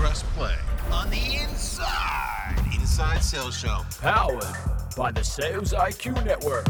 press play on the Inside Inside Sales Show. Powered by the Sales IQ Network.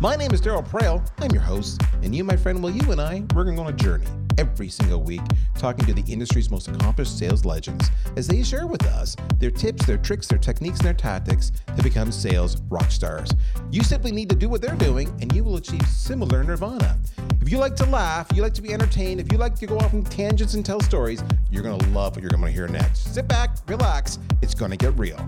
My name is Darryl Praill. I'm your host, and you, my friend, well, you and I, we're going on a journey every single week talking to the industry's most accomplished sales legends as they share with us their tips, their tricks, their techniques, and their tactics to become sales rock stars. You simply need to do what they're doing, and you will achieve similar nirvana. If you like to laugh, you like to be entertained, if you like to go off on tangents and tell stories, you're going to love what you're going to hear next. Sit back, relax, it's going to get real.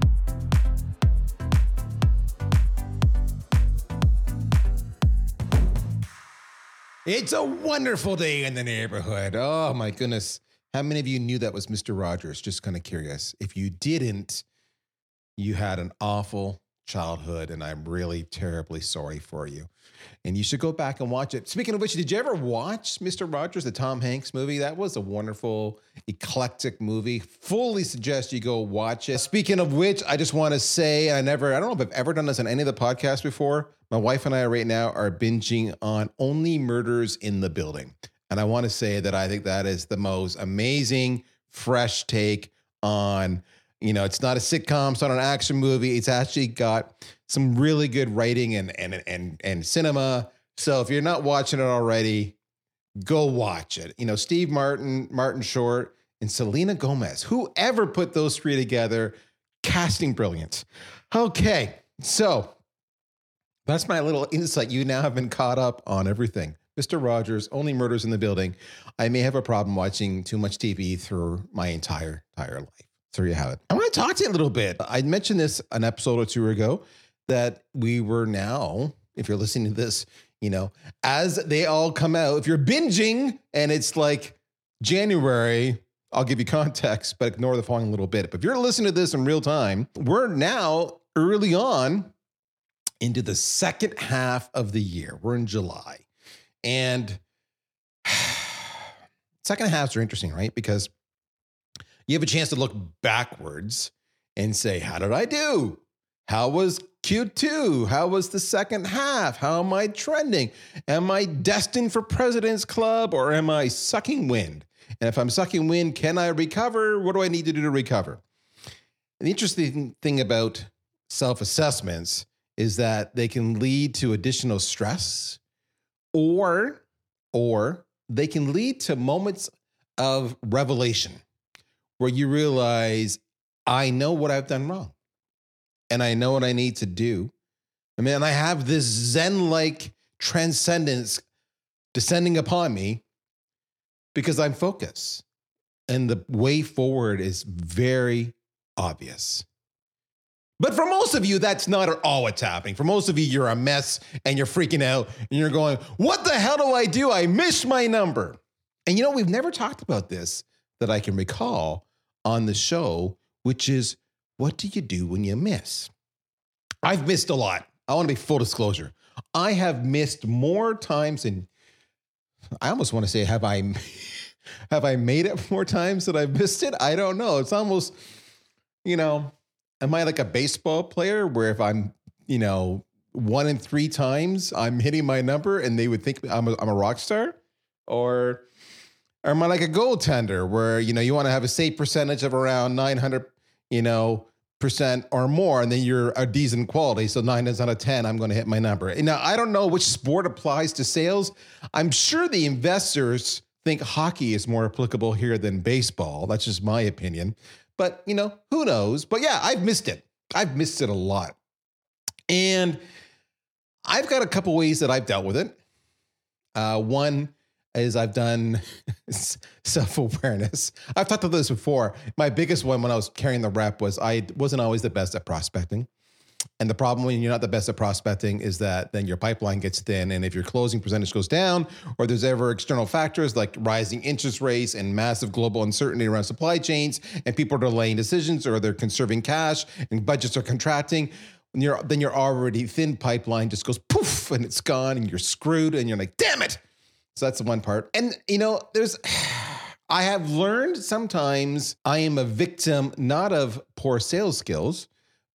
It's a wonderful day in the neighborhood. Oh my goodness. How many of you knew that was Mr. Rogers? Just kind of curious. If you didn't, you had an awful childhood, and I'm really terribly sorry for you. And you should go back and watch it. Speaking of which, did you ever watch Mr. Rogers, the Tom Hanks movie? That was a wonderful, eclectic movie. Fully suggest you go watch it. Speaking of which, I just want to say I never, I don't know if I've ever done this on any of the podcasts before. My wife and I right now are binging on Only Murders in the Building. And I want to say that I think that is the most amazing, fresh take on you know, it's not a sitcom, it's not an action movie. It's actually got some really good writing and and and and cinema. So if you're not watching it already, go watch it. You know, Steve Martin, Martin Short, and Selena Gomez. Whoever put those three together, casting brilliance. Okay, so that's my little insight. You now have been caught up on everything. Mr. Rogers, only murders in the building. I may have a problem watching too much TV through my entire entire life. So you have it. I want to talk to you a little bit. I mentioned this an episode or two ago that we were now, if you're listening to this, you know, as they all come out, if you're binging and it's like January, I'll give you context, but ignore the following a little bit. But if you're listening to this in real time, we're now early on into the second half of the year. We're in July. And second halves are interesting, right? Because you have a chance to look backwards and say, How did I do? How was Q2? How was the second half? How am I trending? Am I destined for President's Club or am I sucking wind? And if I'm sucking wind, can I recover? What do I need to do to recover? The interesting thing about self assessments is that they can lead to additional stress or or they can lead to moments of revelation where you realize I know what I've done wrong and I know what I need to do. I mean, I have this Zen like transcendence descending upon me because I'm focused. And the way forward is very obvious. But for most of you, that's not at all what's happening. For most of you, you're a mess and you're freaking out and you're going, What the hell do I do? I missed my number. And you know, we've never talked about this that I can recall on the show, which is what do you do when you miss? I've missed a lot. I want to be full disclosure. I have missed more times than I almost want to say, have I have I made it more times that I've missed it? I don't know. It's almost, you know, am I like a baseball player where if I'm, you know, one in three times I'm hitting my number and they would think I'm a, I'm a rock star? Or or am I like a goaltender where, you know, you want to have a save percentage of around 900, you know, percent or more, and then you're a decent quality. So nine is out of 10, I'm going to hit my number. Now, I don't know which sport applies to sales. I'm sure the investors think hockey is more applicable here than baseball. That's just my opinion. But, you know, who knows? But yeah, I've missed it. I've missed it a lot. And I've got a couple ways that I've dealt with it. Uh, one, is I've done self awareness. I've talked about this before. My biggest one when I was carrying the rep was I wasn't always the best at prospecting. And the problem when you're not the best at prospecting is that then your pipeline gets thin. And if your closing percentage goes down, or there's ever external factors like rising interest rates and massive global uncertainty around supply chains, and people are delaying decisions or they're conserving cash and budgets are contracting, you're, then your already thin pipeline just goes poof and it's gone and you're screwed and you're like, damn it. So that's the one part. And, you know, there's, I have learned sometimes I am a victim not of poor sales skills,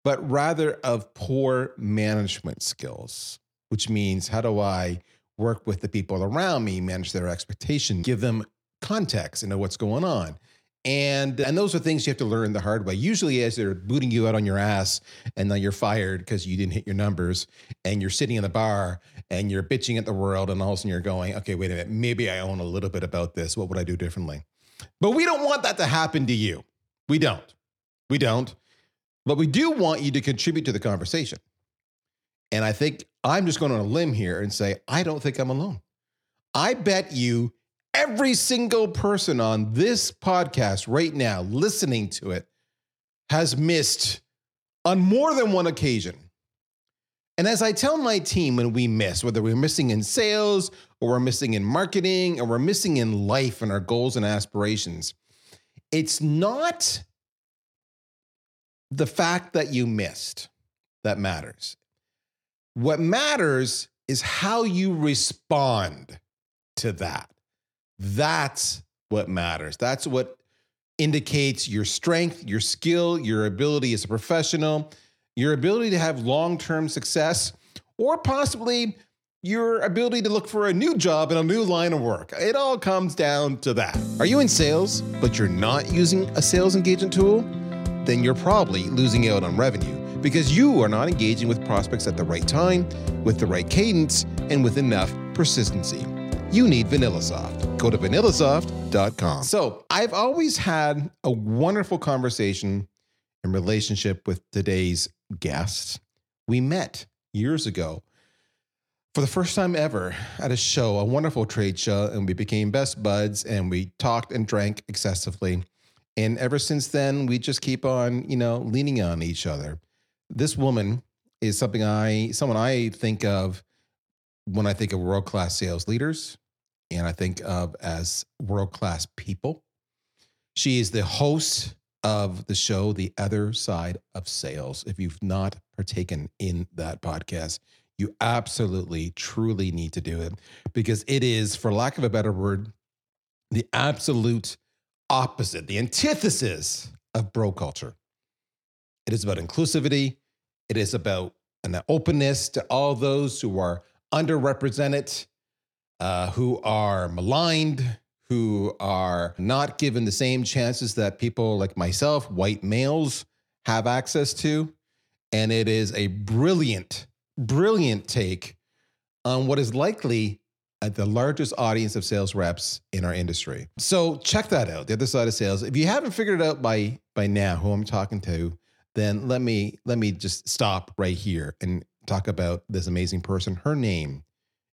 but rather of poor management skills, which means how do I work with the people around me, manage their expectation, give them context and know what's going on. And and those are things you have to learn the hard way. Usually, as they're booting you out on your ass, and then you're fired because you didn't hit your numbers, and you're sitting in the bar and you're bitching at the world, and all of a sudden you're going, okay, wait a minute, maybe I own a little bit about this. What would I do differently? But we don't want that to happen to you. We don't. We don't. But we do want you to contribute to the conversation. And I think I'm just going on a limb here and say, I don't think I'm alone. I bet you every single person on this podcast right now listening to it has missed on more than one occasion. And as I tell my team when we miss, whether we're missing in sales or we're missing in marketing or we're missing in life and our goals and aspirations, it's not the fact that you missed that matters. What matters is how you respond to that. That's what matters. That's what indicates your strength, your skill, your ability as a professional, your ability to have long term success, or possibly your ability to look for a new job in a new line of work. It all comes down to that. Are you in sales, but you're not using a sales engagement tool? Then you're probably losing out on revenue because you are not engaging with prospects at the right time, with the right cadence, and with enough persistency. You need VanillaSoft. Go to vanillasoft.com. So, I've always had a wonderful conversation and relationship with today's guest. We met years ago for the first time ever at a show, a wonderful trade show, and we became best buds and we talked and drank excessively. And ever since then, we just keep on, you know, leaning on each other. This woman is something I, someone I think of when I think of world class sales leaders and I think of as world class people. She is the host of the show, The Other Side of Sales. If you've not partaken in that podcast, you absolutely, truly need to do it because it is, for lack of a better word, the absolute opposite, the antithesis of bro culture. It is about inclusivity. It is about an openness to all those who are underrepresented, uh, who are maligned, who are not given the same chances that people like myself, white males, have access to. And it is a brilliant, brilliant take on what is likely at the largest audience of sales reps in our industry. So check that out, the other side of sales. If you haven't figured it out by by now who I'm talking to, then let me let me just stop right here and talk about this amazing person. Her name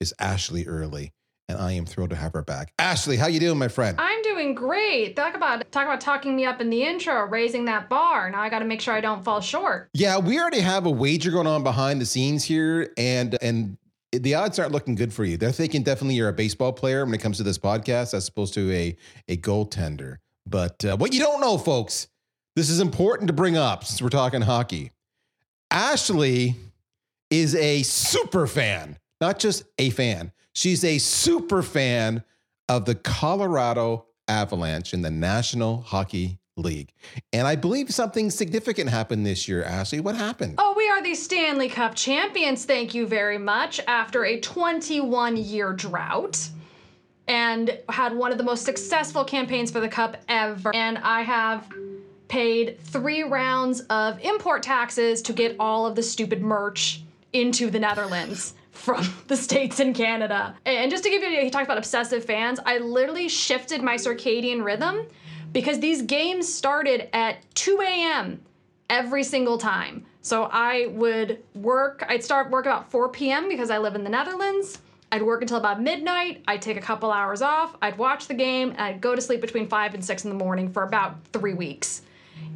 is Ashleigh Early, and I am thrilled to have her back. Ashleigh, how you doing, my friend? I'm doing great. Talk about talk about talking me up in the intro, raising that bar. Now I got to make sure I don't fall short. Yeah, we already have a wager going on behind the scenes here, and and the odds aren't looking good for you. They're thinking definitely you're a baseball player when it comes to this podcast, as opposed to a a goaltender. But uh, what you don't know, folks, this is important to bring up since we're talking hockey. Ashley is a super fan, not just a fan. She's a super fan of the Colorado Avalanche in the National Hockey League. And I believe something significant happened this year, Ashleigh. What happened? Oh, we are the Stanley Cup champions. Thank you very much. After a 21 year drought and had one of the most successful campaigns for the cup ever. And I have paid three rounds of import taxes to get all of the stupid merch into the Netherlands from the States and Canada. And just to give you he talked about obsessive fans. I literally shifted my circadian rhythm because these games started at 2 a.m. every single time. So I would work, I'd start work about 4 p.m. because I live in the Netherlands. I'd work until about midnight. I'd take a couple hours off. I'd watch the game. And I'd go to sleep between 5 and 6 in the morning for about three weeks.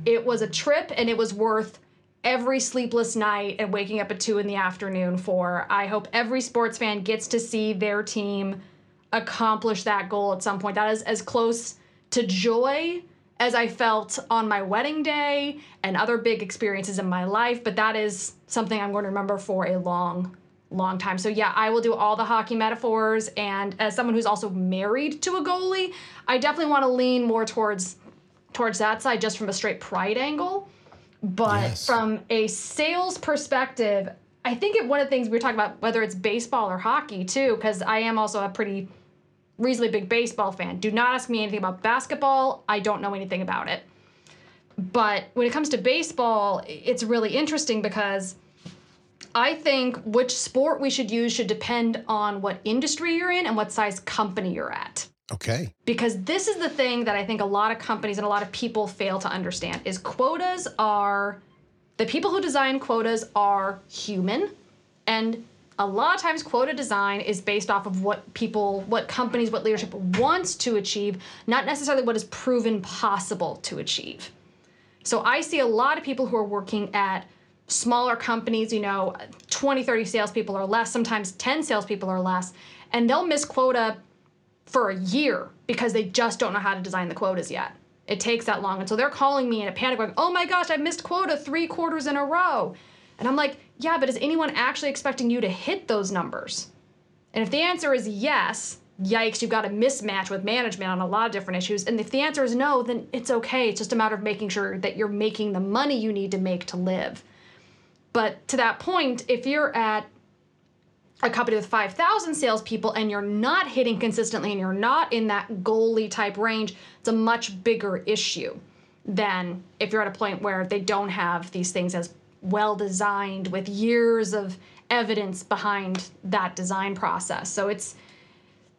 It was a trip and it was worth every sleepless night and waking up at 2 in the afternoon for. I hope every sports fan gets to see their team accomplish that goal at some point. That is as close to joy as I felt on my wedding day and other big experiences in my life, but that is something I'm going to remember for a long, long time. So, yeah, I will do all the hockey metaphors. And as someone who's also married to a goalie, I definitely want to lean more towards towards that side just from a straight pride angle. But Yes. from a sales perspective, I think it, one of the things we were talking about, whether it's baseball or hockey too, because I am also a pretty reasonably big baseball fan. Do not ask me anything about basketball. I don't know anything about it. But when it comes to baseball, it's really interesting because I think which sport we should use should depend on what industry you're in and what size company you're at. Okay. Because this is the thing that I think a lot of companies and a lot of people fail to understand is quotas are the people who design quotas are human and a lot of times quota design is based off of what people what companies what leadership wants to achieve not necessarily what is proven possible to achieve. So i see a lot of people who are working at smaller companies you know 20 30 salespeople or less sometimes 10 salespeople or less and they'll miss quota for a year because they just don't know how to design the quotas yet. It takes that long and so they're calling me in a panic going oh my gosh i missed quota three quarters in a row and i'm like yeah, but is anyone actually expecting you to hit those numbers? And if the answer is yes, yikes, you've got a mismatch with management on a lot of different issues. And if the answer is no, then it's okay. It's just a matter of making sure that you're making the money you need to make to live. But to that point, if you're at a company with 5,000 salespeople and you're not hitting consistently and you're not in that goalie type range, it's a much bigger issue than if you're at a point where they don't have these things as well designed with years of evidence behind that design process. So it's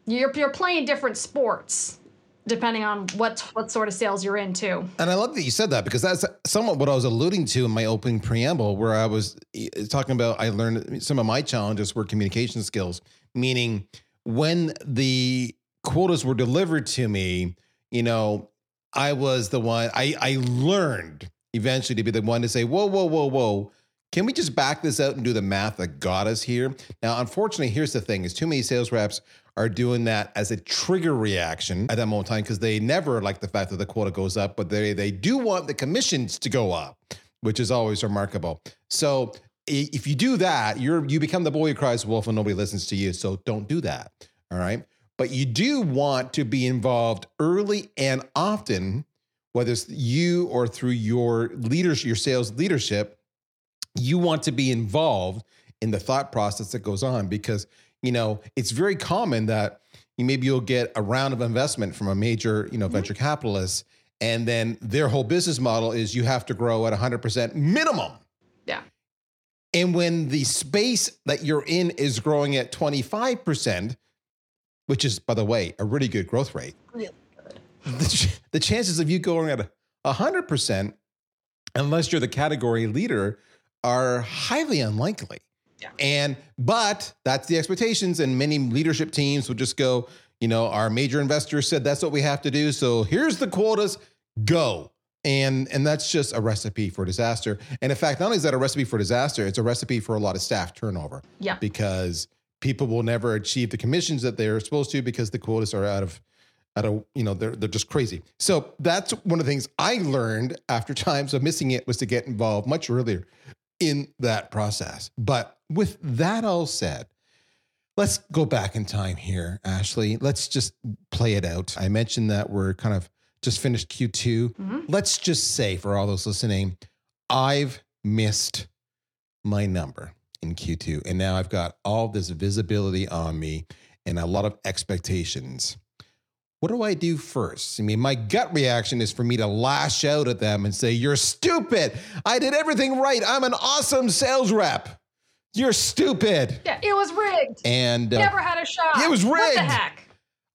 you're you're playing different sports depending on what what sort of sales you're into. And I love that you said that because that's somewhat what I was alluding to in my opening preamble, where I was eh, talking about I learned some of my challenges were communication skills, meaning when the quotas were delivered to me, you know, I was the one I I learned eventually to be the one to say, whoa, whoa, whoa, whoa. Can we just back this out and do the math that got us here? Now, unfortunately, here's the thing: is too many sales reps are doing that as a trigger reaction at that moment in time because they never like the fact that the quota goes up, but they they do want the commissions to go up, which is always remarkable. So if you do that, you're you become the boy who cries wolf and nobody listens to you. So don't do that. All right. But you do want to be involved early and often whether it's you or through your leadership, your sales leadership, you want to be involved in the thought process that goes on because you know it's very common that you maybe you'll get a round of investment from a major you know mm-hmm. venture capitalist and then their whole business model is you have to grow at 100% minimum yeah and when the space that you're in is growing at 25% which is by the way a really good growth rate really? The, the chances of you going at 100%, unless you're the category leader, are highly unlikely. Yeah. And, but that's the expectations. And many leadership teams will just go, you know, our major investors said that's what we have to do. So here's the quotas, go. And, and that's just a recipe for disaster. And in fact, not only is that a recipe for disaster, it's a recipe for a lot of staff turnover. Yeah. Because people will never achieve the commissions that they're supposed to because the quotas are out of at a you know they're they're just crazy. So that's one of the things I learned after times of missing it was to get involved much earlier in that process. But with that all said, let's go back in time here, Ashleigh. Let's just play it out. I mentioned that we're kind of just finished Q2. Mm-hmm. Let's just say for all those listening, I've missed my number in Q2 and now I've got all this visibility on me and a lot of expectations what do I do first? I mean, my gut reaction is for me to lash out at them and say, You're stupid. I did everything right. I'm an awesome sales rep. You're stupid. Yeah, it was rigged. And uh, never had a shot. It was rigged. What the heck?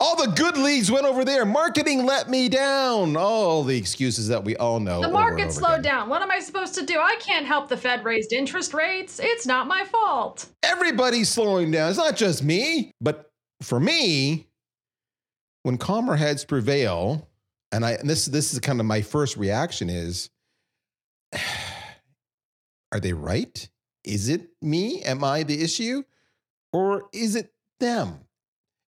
All the good leads went over there. Marketing let me down. All the excuses that we all know. The market slowed again. down. What am I supposed to do? I can't help the Fed raised interest rates. It's not my fault. Everybody's slowing down. It's not just me. But for me, when calmer heads prevail, and I and this this is kind of my first reaction is are they right? Is it me? Am I the issue? Or is it them?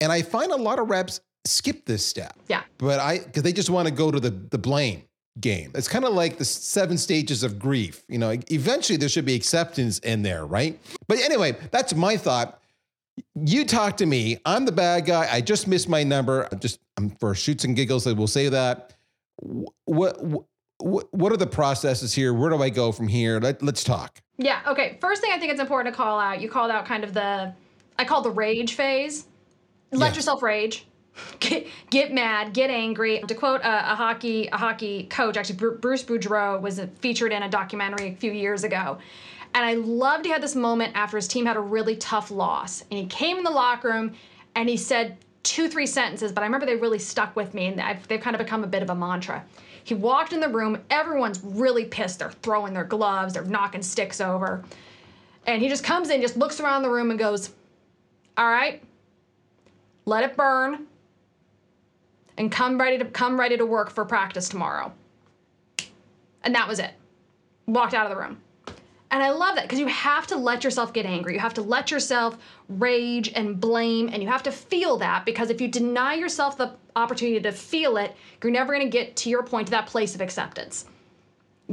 And I find a lot of reps skip this step. Yeah. But I because they just want to go to the the blame game. It's kind of like the seven stages of grief. You know, eventually there should be acceptance in there, right? But anyway, that's my thought you talk to me. I'm the bad guy. I just missed my number. I'm just I'm for shoots and giggles. I will say that. What what what are the processes here? Where do I go from here? Let, let's talk. Yeah. Okay. First thing I think it's important to call out. You called out kind of the I call the rage phase. Let yeah. yourself rage get, get mad, get angry. To quote a, a hockey a hockey coach, actually Bruce Boudreau was featured in a documentary a few years ago, and I loved he had this moment after his team had a really tough loss, and he came in the locker room and he said two three sentences, but I remember they really stuck with me, and I've, they've kind of become a bit of a mantra. He walked in the room, everyone's really pissed. They're throwing their gloves, they're knocking sticks over. And he just comes in, just looks around the room and goes, All right, let it burn and come ready to come ready to work for practice tomorrow. And that was it. Walked out of the room. And I love that because you have to let yourself get angry. You have to let yourself rage and blame, and you have to feel that because if you deny yourself the opportunity to feel it, you're never going to get to your point to that place of acceptance.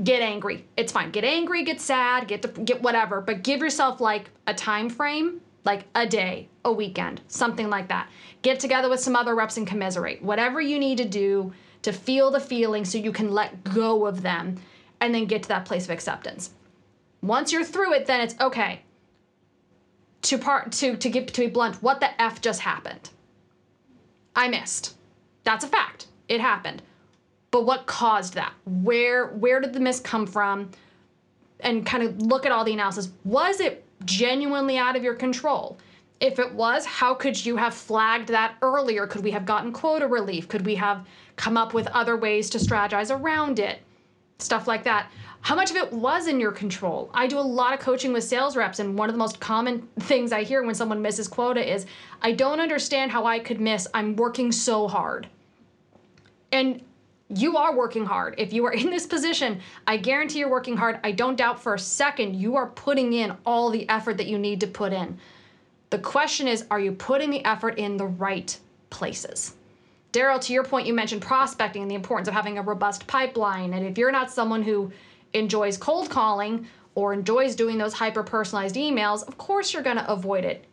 Get angry. It's fine. Get angry, get sad, get to, get whatever, but give yourself like a time frame, like a day, a weekend, something like that. Get together with some other reps and commiserate. Whatever you need to do to feel the feeling so you can let go of them and then get to that place of acceptance. Once you're through it, then it's okay. To part to to get to be blunt, what the f just happened? I missed. That's a fact. It happened. But what caused that? Where where did the miss come from? And kind of look at all the analysis. Was it genuinely out of your control? If it was, how could you have flagged that earlier? Could we have gotten quota relief? Could we have come up with other ways to strategize around it? Stuff like that. How much of it was in your control? I do a lot of coaching with sales reps, and one of the most common things I hear when someone misses quota is, I don't understand how I could miss. I'm working so hard. And you are working hard. If you are in this position, I guarantee you're working hard. I don't doubt for a second you are putting in all the effort that you need to put in. The question is, are you putting the effort in the right places? Darryl, to your point, you mentioned prospecting and the importance of having a robust pipeline. And if you're not someone who enjoys cold calling or enjoys doing those hyper personalized emails, of course you're going to avoid it.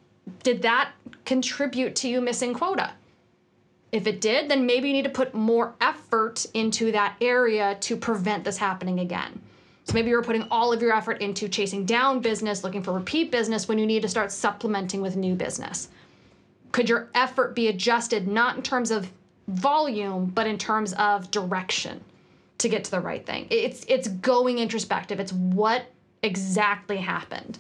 Did that contribute to you missing quota? If it did, then maybe you need to put more effort into that area to prevent this happening again. So maybe you're putting all of your effort into chasing down business, looking for repeat business when you need to start supplementing with new business. Could your effort be adjusted not in terms of volume, but in terms of direction? To get to the right thing. It's it's going introspective. It's what exactly happened.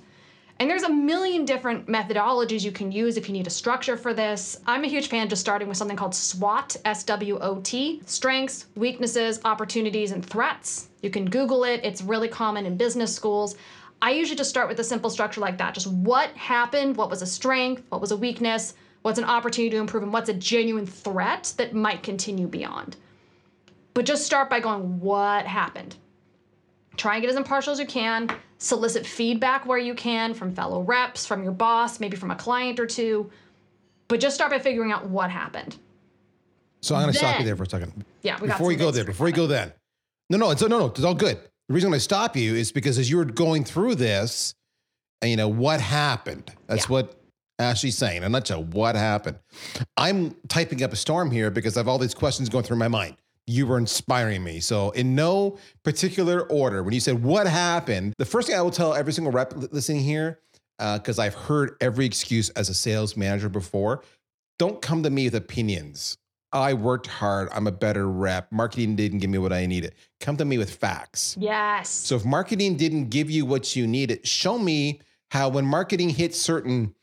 And there's a million different methodologies you can use if you need a structure for this. I'm a huge fan just starting with something called SWOT, S W O T, strengths, weaknesses, opportunities, and threats. You can Google it, it's really common in business schools. I usually just start with a simple structure like that. Just what happened, what was a strength, what was a weakness, what's an opportunity to improve, and what's a genuine threat that might continue beyond. But just start by going, what happened? Try and get as impartial as you can. Solicit feedback where you can from fellow reps, from your boss, maybe from a client or two. But just start by figuring out what happened. So I'm going to stop you there for a second. Yeah, we before we some go there, before you go then. No, no, it's no, no, it's all good. The reason I stop you is because as you were going through this, and you know what happened. That's Yeah. what Ashley's saying. In a nutshell, what happened? I'm typing up a storm here because I have all these questions going through my mind. You were inspiring me. So, in no particular order, when you said what happened, the first thing I will tell every single rep listening here, uh, because I've heard every excuse as a sales manager before, don't come to me with opinions. I worked hard. I'm a better rep. Marketing didn't give me what I needed. Come to me with facts. Yes. So if marketing didn't give you what you needed, show me how when marketing hits certain,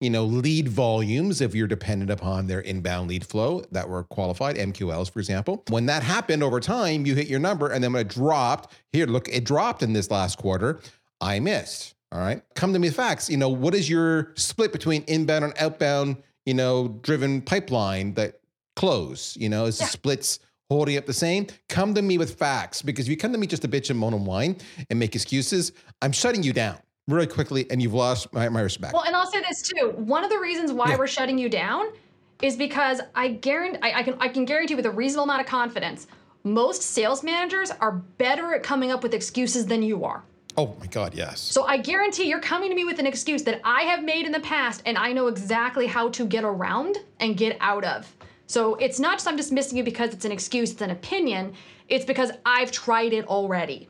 you know, lead volumes, if you're dependent upon their inbound lead flow that were qualified, MQLs, for example, when that happened over time, you hit your number and then when it dropped, here, look, it dropped in this last quarter, I missed. All right. Come to me with facts. You know, what is your split between inbound and outbound, you know, driven pipeline that close? You know, is the splits holding up the same? Come to me with facts because if you come to me just to bitch and moan and whine and make excuses, I'm shutting you down really quickly and you've lost my, my respect. Well, and I'll say this too. One of the reasons why Yeah. we're shutting you down is because I guarantee I, I can I can guarantee with a reasonable amount of confidence, most sales managers are better at coming up with excuses than you are. oh my God, yes. So I guarantee you're coming to me with an excuse that I have made in the past and I know exactly how to get around and get out of. So it's not just I'm dismissing you because it's an excuse, it's an opinion. It's because I've tried it already.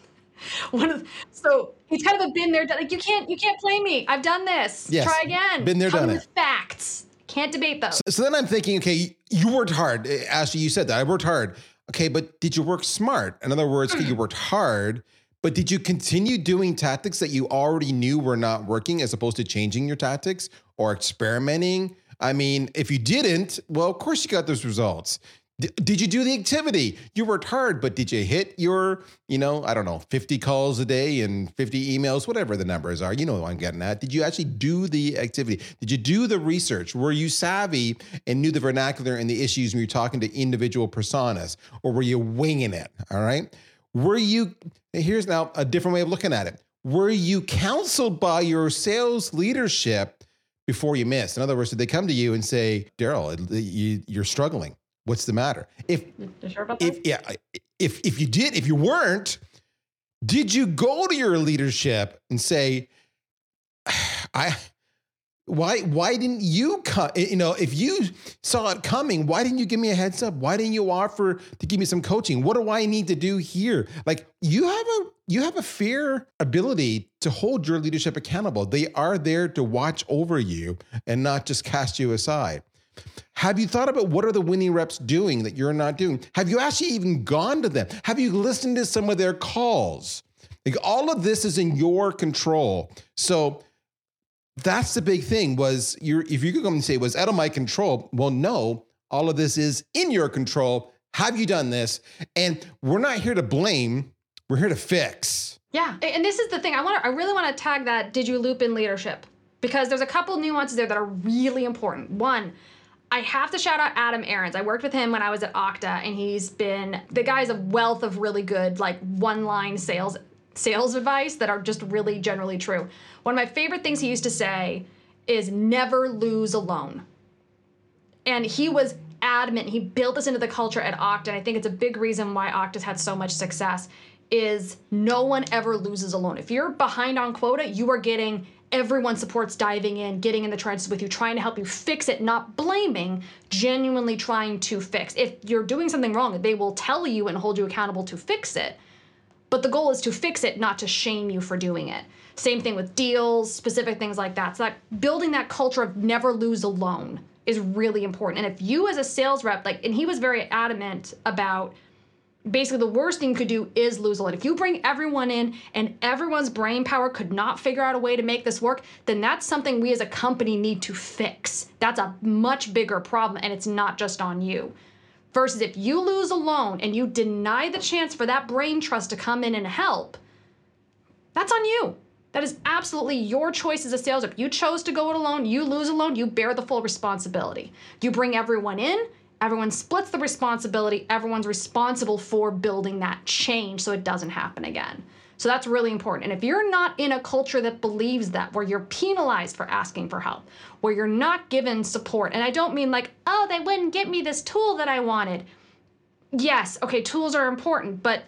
One of so it's kind of a been there, done- like you can't you can't play me. I've done this. Yes. Try again. Been there, Come done it. Facts. Can't debate those. So then I'm thinking, okay, you worked hard. Eh, Ashleigh, you said that. I worked hard. Okay, but did you work smart? In other words, you worked hard, but did you continue doing tactics that you already knew were not working as opposed to changing your tactics or experimenting? I mean, if you didn't, well, of course you got those results. Did you do the activity? You worked hard, but did you hit your, you know, I don't know, 50 calls a day and 50 emails, whatever the numbers are? You know I'm getting at. Did you actually do the activity? Did you do the research? Were you savvy and knew the vernacular and the issues when you're talking to individual personas? Or were you winging it? All right. Were you, here's now a different way of looking at it. Were you counseled by your sales leadership before you missed? In other words, did they come to you and say, Darryl, you, you're struggling? What's the matter? If You sure if yeah, if if you did, if you weren't, did you go to your leadership and say, I why why didn't you come eh, you know if you saw it coming why didn't you give me a heads up? Why didn't you offer to give me some coaching? What do i need to do here? Like you have a you have a fair ability to hold your leadership accountable. They are there to watch over you and not just cast you aside have you thought about what are the winning reps doing that you're not doing? Have you actually even gone to them? Have you listened to some of their calls? Like all of this is in your control. So that's the big thing was you're if you could come and say, was out of my control? Well, no, all of this is in your control. Have you done this? And we're not here to blame, we're here to fix. Yeah, and this is the thing. I want. I really want to tag that. Did you loop in leadership? Because there's a couple nuances there that are really important. One, I have to shout out Adam Aarons. I worked with him when I was at Okta, and he's been the guy's a wealth of really good like one-line sales sales advice that are just really generally true. One of my favorite things he used to say is never lose alone and he was adamant he built this into the culture at okta and i think it's a big reason why okta's had so much success is no one ever loses alone if you're behind on quota you are getting everyone supports diving in getting in the trenches with you trying to help you fix it not blaming genuinely trying to fix if you're doing something wrong they will tell you and hold you accountable to fix it but the goal is to fix it, not to shame you for doing it. Same thing with deals, specific things like that. So that building that culture of never lose alone is really important. And if you as a sales rep, like, and he was very adamant about basically the worst thing you could do is lose a alone. If you bring everyone in and everyone's brain power could not figure out a way to make this work, then that's something we as a company need to fix. That's a much bigger problem and it's not just on you. Versus if you lose alone and you deny the chance for that brain trust to come in and help, that's on you. That is absolutely your choice as a sales rep. You chose to go it alone, you lose alone, you bear the full responsibility. You bring everyone in, everyone splits the responsibility, everyone's responsible for building that change so it doesn't happen again. So that's really important. And if you're not in a culture that believes that, where you're penalized for asking for help, where you're not given support, and I don't mean like, oh, they wouldn't get me this tool that I wanted. Yes, okay, tools are important, but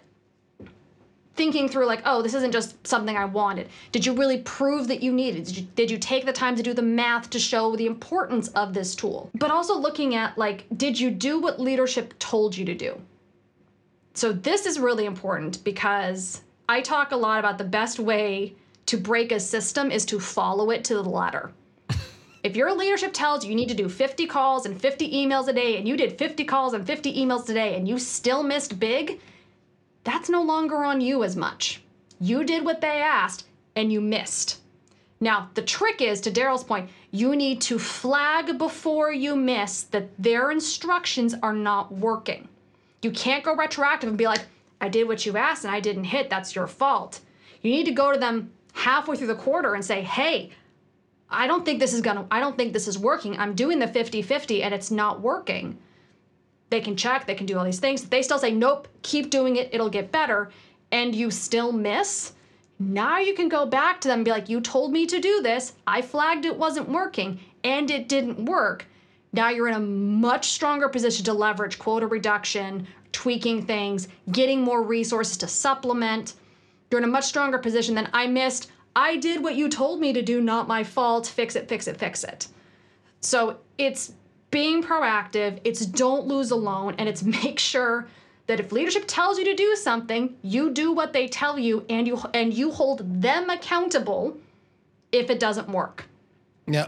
thinking through like, oh, this isn't just something I wanted. Did you really prove that you needed? Did you, did you take the time to do the math to show the importance of this tool? But also looking at like, did you do what leadership told you to do? So this is really important because I talk a lot about the best way to break a system is to follow it to the letter. if your leadership tells you you need to do 50 calls and 50 emails a day and you did 50 calls and 50 emails today and you still missed big, that's no longer on you as much. You did what they asked and you missed. Now, the trick is, to Darryl's point, you need to flag before you miss that their instructions are not working. You can't go retroactive and be like, I did what you asked and I didn't hit, that's your fault. You need to go to them halfway through the quarter and say, hey, I don't think this is gonna, I don't think this is working. I'm doing the 50 50 and it's not working. They can check, they can do all these things. They still say, nope, keep doing it, it'll get better, and you still miss. Now you can go back to them and be like, you told me to do this, I flagged it wasn't working, and it didn't work. Now you're in a much stronger position to leverage quota reduction, tweaking things, getting more resources to supplement. You're in a much stronger position than I missed. I did what you told me to do, not my fault. Fix it, fix it, fix it. So it's being proactive, it's don't lose alone, and it's make sure that if leadership tells you to do something, you do what they tell you and you and you hold them accountable if it doesn't work. Now,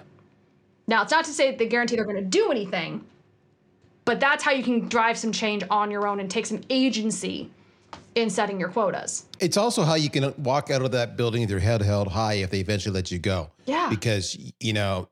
Now, it's not to say they guarantee they're going to do anything, but that's how you can drive some change on your own and take some agency in setting your quotas. It's also how you can walk out of that building with your head held high if they eventually let you go. Yeah. Because, you know,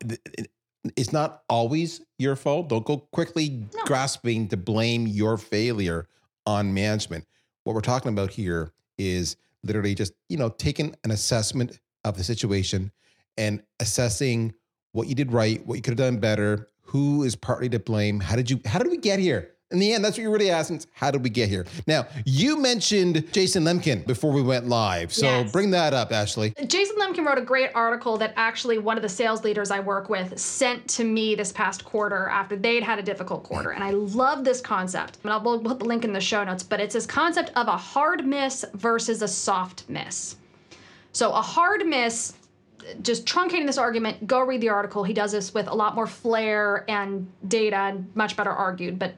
it's not always your fault. Don't go quickly grasping to blame your failure on management. What we're talking about here is literally just, you know, taking an assessment of the situation and assessing what you did right, what you could have done better, who is partly to blame, how did you how did we get here? In the end, that's what you're really asking. is How did we get here? Now, you mentioned Jason Lemkin before we went live. So Yes. bring that up, Ashleigh. Jason Lemkin wrote a great article that actually one of the sales leaders I work with sent to me this past quarter after they'd had a difficult quarter. And I love this concept. And I'll we'll put the link in the show notes, but it's this concept of a hard miss versus a soft miss. So a hard miss, just truncating this argument, go read the article. He does this with a lot more flair and data and much better argued, but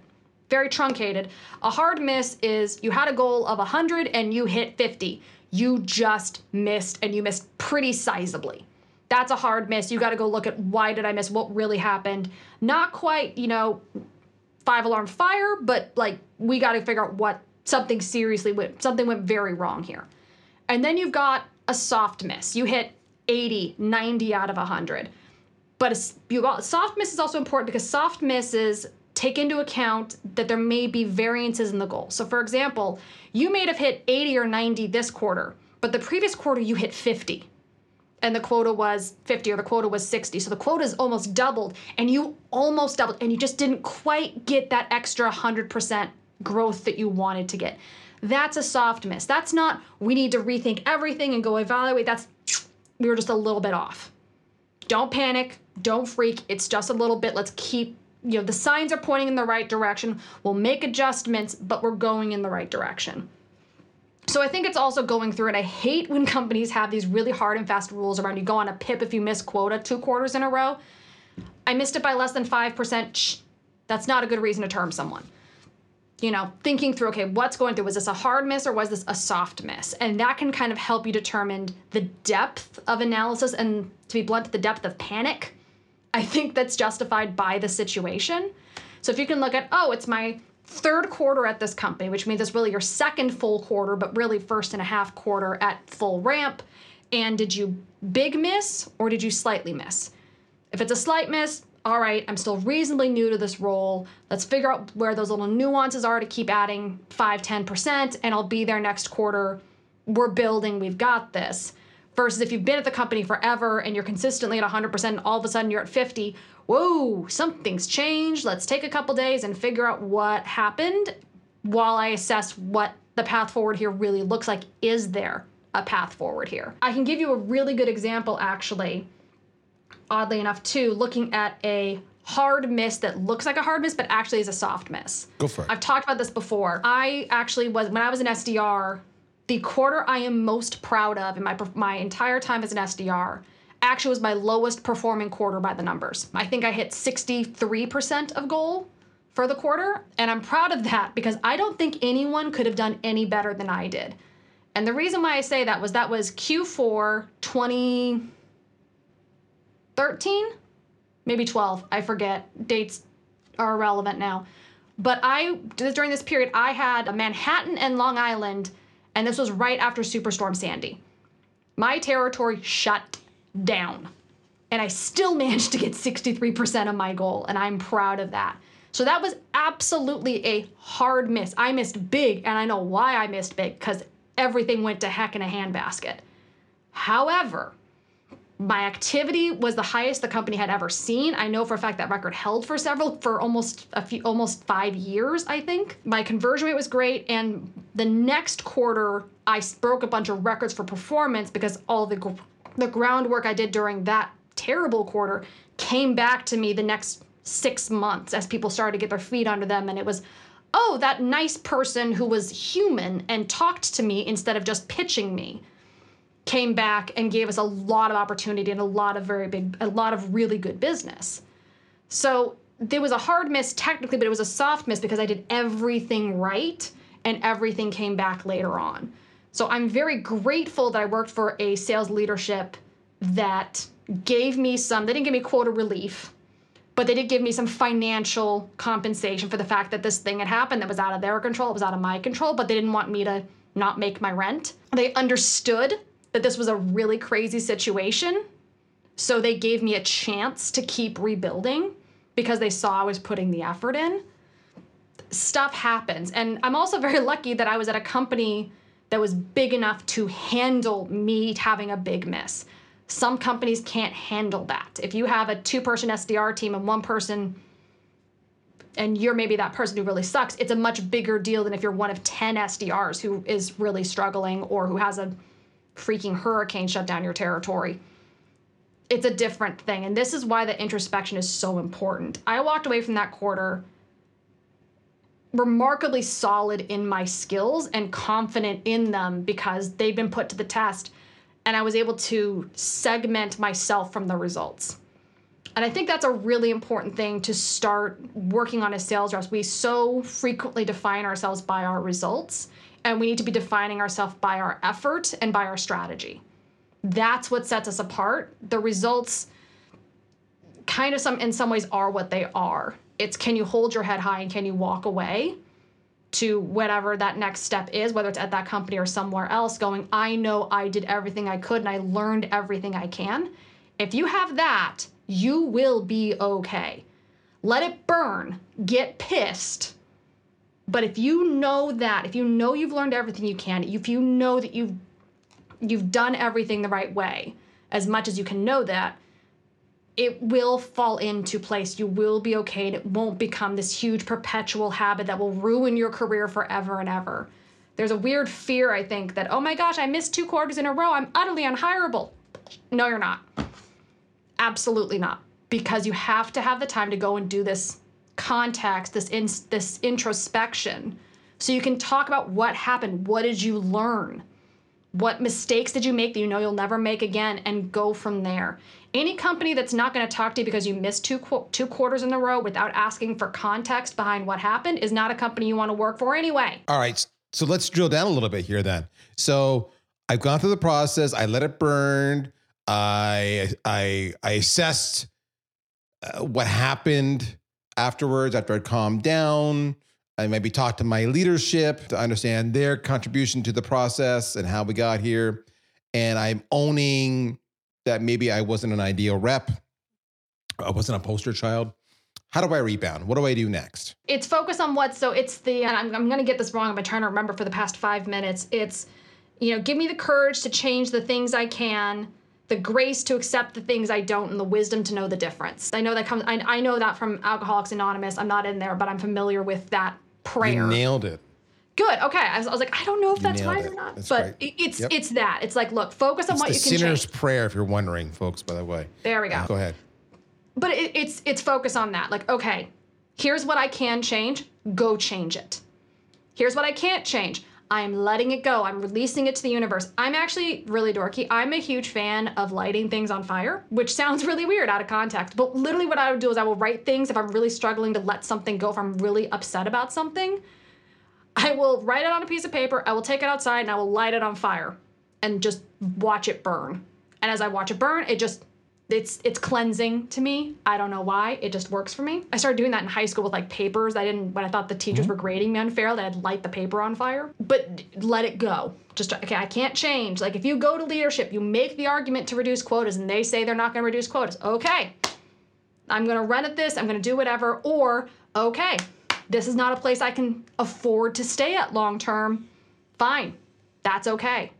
very truncated. A hard miss is you had a goal of 100 and you hit 50. You just missed and you missed pretty sizably. That's a hard miss. You got to go look at why did I miss? What really happened? Not quite, you know, five alarm fire, but like we got to figure out what something seriously went something went very wrong here. And then you've got a soft miss. You hit 80, 90 out of 100. But a you got soft miss is also important because soft misses take into account that there may be variances in the goal. So for example, you may have hit 80 or 90 this quarter, but the previous quarter you hit 50 and the quota was 50 or the quota was 60. So the quota is almost doubled and you almost doubled and you just didn't quite get that extra 100% growth that you wanted to get. That's a soft miss. That's not we need to rethink everything and go evaluate. That's we were just a little bit off. Don't panic, don't freak. It's just a little bit. Let's keep you know the signs are pointing in the right direction. We'll make adjustments, but we're going in the right direction. So I think it's also going through, and I hate when companies have these really hard and fast rules around you go on a PIP if you miss quota two quarters in a row. I missed it by less than 5%. Shh, that's not a good reason to term someone. You know, thinking through, okay, what's going through? Was this a hard miss or was this a soft miss? And that can kind of help you determine the depth of analysis and, to be blunt, the depth of panic. I think that's justified by the situation. So if you can look at, oh, it's my third quarter at this company, which means it's really your second full quarter, but really first and a half quarter at full ramp. And did you big miss or did you slightly miss? If it's a slight miss, all right, I'm still reasonably new to this role. Let's figure out where those little nuances are to keep adding 5, 10%, and I'll be there next quarter. We're building, we've got this. Versus if you've been at the company forever and you're consistently at 100%, and all of a sudden you're at 50, whoa, something's changed. Let's take a couple days and figure out what happened while I assess what the path forward here really looks like. Is there a path forward here? I can give you a really good example actually oddly enough, too, looking at a hard miss that looks like a hard miss, but actually is a soft miss. Go for it. I've talked about this before. I actually was, when I was an SDR, the quarter I am most proud of in my, my entire time as an SDR actually was my lowest performing quarter by the numbers. I think I hit 63% of goal for the quarter, and I'm proud of that because I don't think anyone could have done any better than I did. And the reason why I say that was that was Q4 2013, maybe 12 i forget dates are irrelevant now but i during this period i had manhattan and long island and this was right after superstorm sandy. My territory shut down and i still managed to get 63% of my goal and i'm proud of that. So that was absolutely a hard miss. I missed big and i know why i missed big because everything went to heck in a handbasket. However my activity was the highest the company had ever seen. I know for a fact that record held for several for almost a few almost 5 years, I think. My conversion rate was great and the next quarter I broke a bunch of records for performance because all the the groundwork I did during that terrible quarter came back to me the next 6 months as people started to get their feet under them and it was oh, that nice person who was human and talked to me instead of just pitching me came back and gave us a lot of opportunity and a lot of very big, a lot of really good business. So there was a hard miss technically, but it was a soft miss because I did everything right and everything came back later on. So I'm very grateful that I worked for a sales leadership that gave me some, they didn't give me quota relief, But they did give me some financial compensation for the fact that this thing had happened that was out of their control, it was out of my control, but they didn't want me to not make my rent. They understood that this was a really crazy situation. So they gave me a chance to keep rebuilding because they saw I was putting the effort in. Stuff happens. And I'm also very lucky that I was at a company that was big enough to handle me having a big miss. Some companies can't handle that. If you have a two person SDR team and one person, and you're maybe that person who really sucks, it's a much bigger deal than if you're one of 10 SDRs who is really struggling or who has a freaking hurricane shut down your territory. It's a different thing. And this is why the introspection is so important. I walked away from that quarter remarkably solid in my skills and confident in them because they've been put to the test and I was able to segment myself from the results. And I think that's a really important thing to start working on as sales reps. We so frequently define ourselves by our results, and we need to be defining ourselves by our effort and by our strategy. That's what sets us apart. The results kind of some in some ways are what they are. It's can you hold your head high and can you walk away to whatever that next step is, whether it's at that company or somewhere else, going, I know I did everything I could and I learned everything I can. If you have that, you will be okay. Let it burn, get pissed. But if you know that, if you know you've learned everything you can, if you know that you've you've done everything the right way, as much as you can know that, it will fall into place. You will be okay, and it won't become this huge perpetual habit that will ruin your career forever and ever. There's a weird fear, I think, that, oh my gosh, I missed two quarters in a row. I'm utterly unhireable. No, you're not. Absolutely not. Because you have to have the time to go and do this context, this, in, this introspection, so you can talk about what happened. What did you learn? What mistakes did you make that you know you'll never make again, and go from there. Any company that's not going to talk to you because you missed two qu- two quarters in a row without asking for context behind what happened is not a company you want to work for anyway. All right. So let's drill down a little bit here then. So I've gone through the process. I let it burn. I I I assessed uh, what happened afterwards after I'd calmed down. I maybe talked to my leadership to understand their contribution to the process and how we got here. And I'm owning that maybe I wasn't an ideal rep. I wasn't a poster child. How do I rebound? What do I do next? It's focus on what, so it's the, and I'm, I'm going to get this wrong, I'm trying to remember for the past five minutes. It's, you know, give me the courage to change the things I can, the grace to accept the things I don't, and the wisdom to know the difference. I know that comes, I, I know that from Alcoholics Anonymous. I'm not in there, but I'm familiar with that prayer. You nailed it. Good. Okay. I was, I was like, I don't know if that's right it. or not, That's but right. it- it's Yep. it's that. It's like, look, focus on It's what you can change. The sinner's prayer, if you're wondering, folks. By the way, There we go. go ahead. But it, it's it's focus on that. Like, okay, here's what I can change. Go change it. Here's what I can't change. I'm letting it go. I'm releasing it to the universe. I'm actually really dorky. I'm a huge fan of lighting things on fire, which sounds really weird out of context. But literally, what I would do is I will write things if I'm really struggling to let something go, if I'm really upset about something. I will write it on a piece of paper, I will take it outside, and I will light it on fire and just watch it burn. And as I watch it burn, it just it's it's cleansing to me. I don't know why. It just works for me. I started doing that in high school with like papers. I didn't when I thought the teachers mm-hmm. were grading me unfairly, I'd light the paper on fire. But let it go. Just okay, I can't change. Like if you go to leadership, you make the argument to reduce quotas and they say they're not going to reduce quotas. Okay. I'm going to run at this. I'm going to do whatever or okay, this is not a place I can afford to stay at long term. Fine. That's okay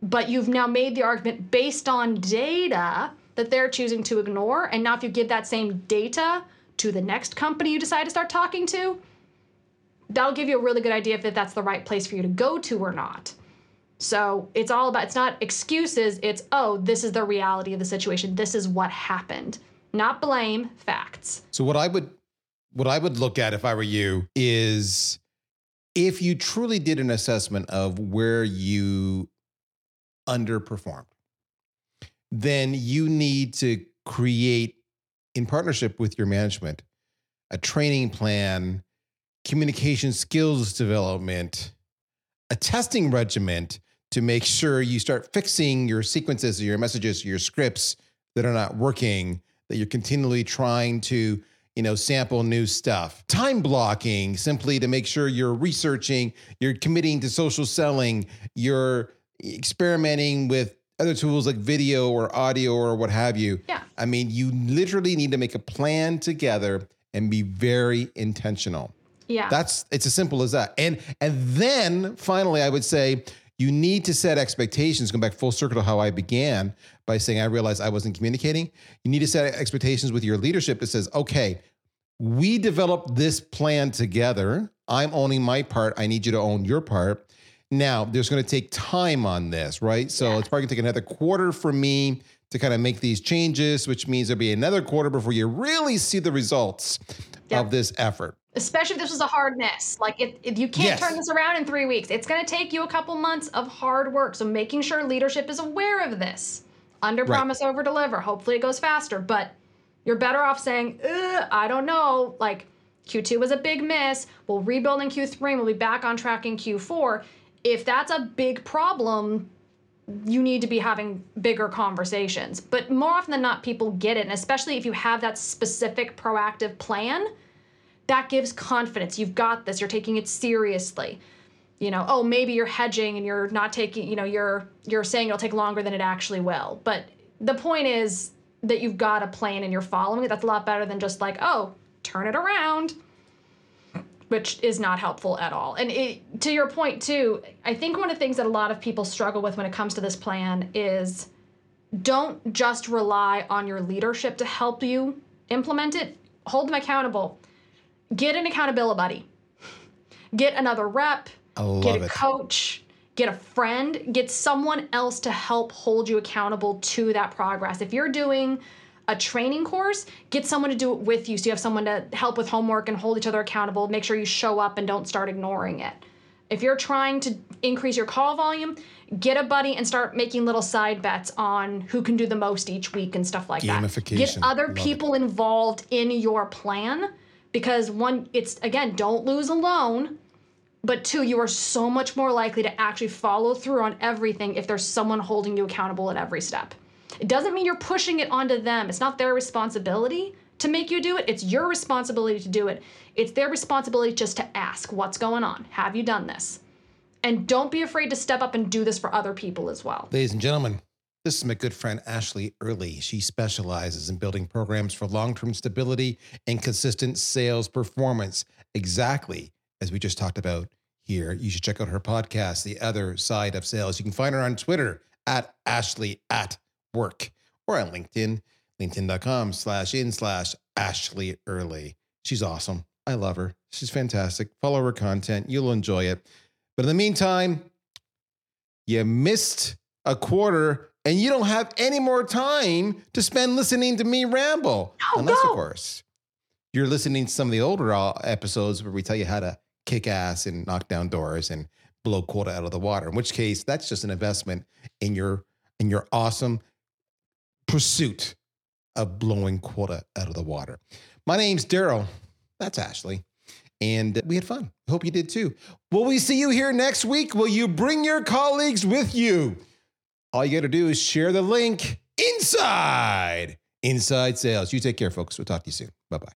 but you've now made the argument based on data that they're choosing to ignore. And now, if you give that same data to the next company you decide to start talking to, that'll give you a really good idea if that's the right place for you to go to or not. So it's all about, it's not excuses, it's, oh, this is the reality of the situation. This is what happened. Not blame, facts. So what I would what I would look at if I were you is if you truly did an assessment of where you underperformed, then you need to create in partnership with your management a training plan, communication skills development, a testing regiment to make sure you start fixing your sequences, your messages, your scripts that are not working, that you're continually trying to you know, sample new stuff. Time blocking, simply to make sure you're researching, you're committing to social selling, you're experimenting with other tools like video or audio or what have you. Yeah. I mean, you literally need to make a plan together and be very intentional. Yeah. That's it's as simple as that. And and then finally, I would say you need to set expectations. Going back full circle to how I began by saying I realized I wasn't communicating. You need to set expectations with your leadership that says, okay, we developed this plan together. I'm owning my part. I need you to own your part. Now, there's going to take time on this, right? So Yeah. it's probably going to take another quarter for me to kind of make these changes, which means there'll be another quarter before you really see the results Yeah. of this effort. especially if this was a hard miss. Like if, if you can't Yes. turn this around in three weeks, it's going to take you a couple months of hard work. So making sure leadership is aware of this, under Right. promise, over deliver. Hopefully it goes faster, but you're better off saying, I don't know. Like Q2 was a big miss. We'll rebuild in Q3 and we'll be back on track in Q4. If that's a big problem, you need to be having bigger conversations. But more often than not, people get it. And especially if you have that specific proactive plan, that gives confidence. You've got this. You're taking it seriously. You know, oh, maybe you're hedging and you're not taking, you know, you're you're saying it'll take longer than it actually will. But the point is that you've got a plan and you're following it. That's a lot better than just like, oh, turn it around, which is not helpful at all. And it, to your point too, I think one of the things that a lot of people struggle with when it comes to this plan is don't just rely on your leadership to help you implement it. Hold them accountable. Get an accountability buddy. Get another rep. Get a it. coach. Get a friend. Get someone else to help hold you accountable to that progress. If you're doing a training course, get someone to do it with you so you have someone to help with homework and hold each other accountable. Make sure you show up and don't start ignoring it. If you're trying to increase your call volume, get a buddy and start making little side bets on who can do the most each week and stuff like that. Get other Love it. people involved in your plan because one, it's again, don't lose alone. But two, you are so much more likely to actually follow through on everything if there's someone holding you accountable at every step. It doesn't mean you're pushing it onto them. It's not their responsibility to make you do it. It's your responsibility to do it. It's their responsibility just to ask, what's going on? Have you done this? And don't be afraid to step up and do this for other people as well. Ladies and gentlemen, this is my good friend Ashleigh Early. She specializes in building programs for long term stability and consistent sales performance, exactly as we just talked about here. You should check out her podcast, The Other Side of Sales. You can find her on Twitter at Ashleigh at work or on LinkedIn, linkedin.com slash in slash Ashleigh Early. She's awesome. I love her. She's fantastic. Follow her content. You'll enjoy it. But in the meantime, you missed a quarter and you don't have any more time to spend listening to me ramble. Unless, no. of course, you're listening to some of the older uh, episodes where we tell you how to kick ass and knock down doors and blow quota out of the water. In which case, that's just an investment in your in your awesome pursuit of blowing quota out of the water. My name's Darryl. That's Ashleigh. And we had fun. Hope you did too. Will we see you here next week? Will you bring your colleagues with you? All you got to do is share the link inside Inside Sales. You take care, folks. We'll talk to you soon. Bye bye.